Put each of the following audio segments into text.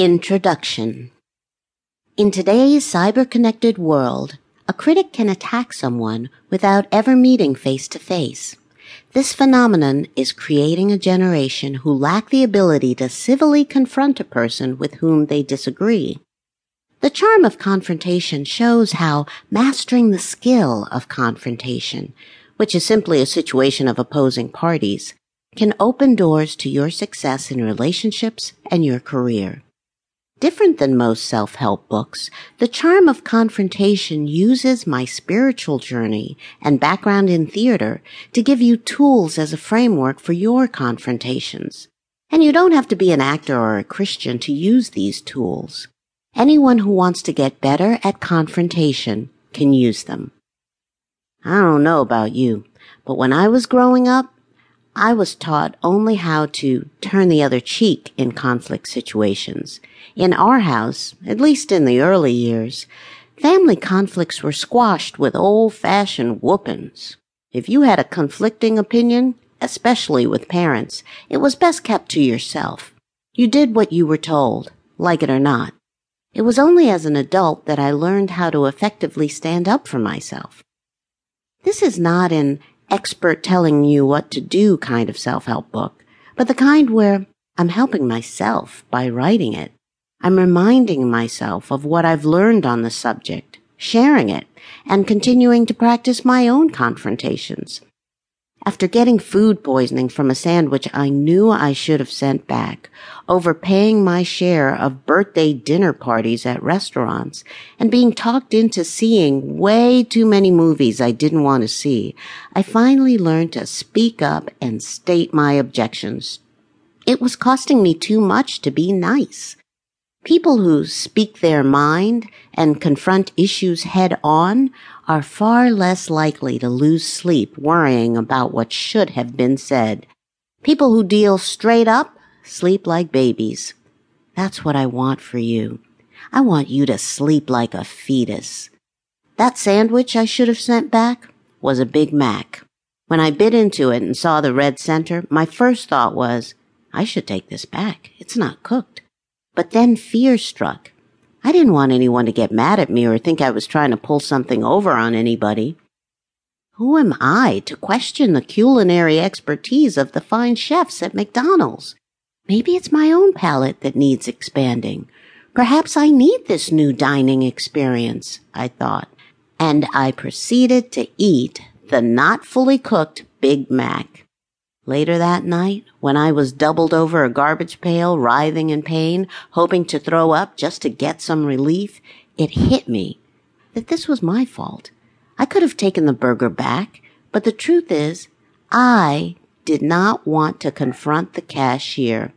Introduction In today's cyber-connected world, a critic can attack someone without ever meeting face to face. This phenomenon is creating a generation who lack the ability to civilly confront a person with whom they disagree. The charm of confrontation shows how mastering the skill of confrontation, which is simply a situation of opposing parties, can open doors to your success in relationships and your career. Different than most self-help books, The Charm of Confrontation uses my spiritual journey and background in theater to give you tools as a framework for your confrontations. And you don't have to be an actor or a Christian to use these tools. Anyone who wants to get better at confrontation can use them. I don't know about you, but when I was growing up, I was taught only how to turn the other cheek in conflict situations. In our house, at least in the early years, family conflicts were squashed with old-fashioned whoopings. If you had a conflicting opinion, especially with parents, it was best kept to yourself. You did what you were told, like it or not. It was only as an adult that I learned how to effectively stand up for myself. This is not an expert telling you what to do kind of self-help book, but the kind where I'm helping myself by writing it. I'm reminding myself of what I've learned on the subject, sharing it, and continuing to practice my own confrontations. After getting food poisoning from a sandwich I knew I should have sent back, overpaying my share of birthday dinner parties at restaurants, and being talked into seeing way too many movies I didn't want to see, I finally learned to speak up and state my objections. It was costing me too much to be nice. People who speak their mind and confront issues head on are far less likely to lose sleep worrying about what should have been said. People who deal straight up sleep like babies. That's what I want for you. I want you to sleep like a fetus. That sandwich I should have sent back was a Big Mac. When I bit into it and saw the red center, my first thought was, I should take this back. It's not cooked. But then fear struck. I didn't want anyone to get mad at me or think I was trying to pull something over on anybody. Who am I to question the culinary expertise of the fine chefs at McDonald's? Maybe it's my own palate that needs expanding. Perhaps I need this new dining experience, I thought. And I proceeded to eat the not fully cooked Big Mac. Later that night, when I was doubled over a garbage pail, writhing in pain, hoping to throw up just to get some relief, it hit me that this was my fault. I could have taken the burger back, but the truth is, I did not want to confront the cashier.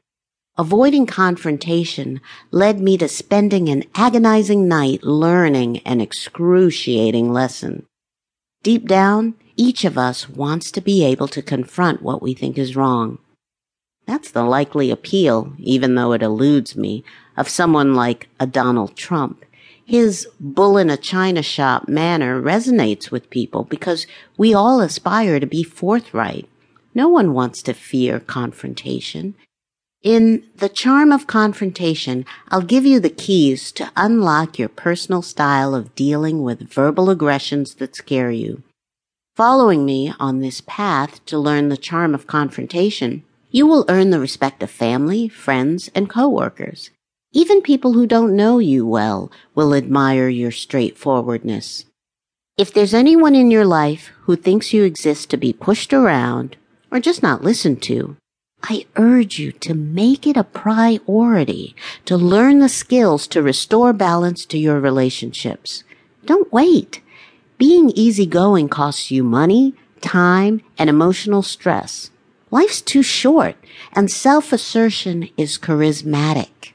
Avoiding confrontation led me to spending an agonizing night learning an excruciating lesson. Deep down, each of us wants to be able to confront what we think is wrong. That's the likely appeal, even though it eludes me, of someone like a Donald Trump. His bull in a china shop manner resonates with people because we all aspire to be forthright. No one wants to fear confrontation. In The Charm of Confrontation, I'll give you the keys to unlock your personal style of dealing with verbal aggressions that scare you. Following me on this path to learn the charm of confrontation, you will earn the respect of family, friends, and coworkers. Even people who don't know you well will admire your straightforwardness. If there's anyone in your life who thinks you exist to be pushed around or just not listened to, I urge you to make it a priority to learn the skills to restore balance to your relationships. Don't wait. Being easygoing costs you money, time, and emotional stress. Life's too short, and self-assertion is charismatic.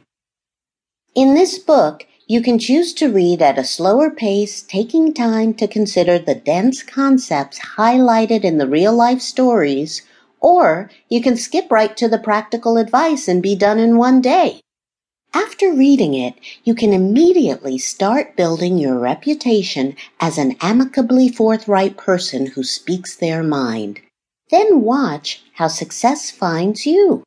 In this book, you can choose to read at a slower pace, taking time to consider the dense concepts highlighted in the real-life stories, or you can skip right to the practical advice and be done in one day. After reading it, you can immediately start building your reputation as an amicably forthright person who speaks their mind. Then watch how success finds you.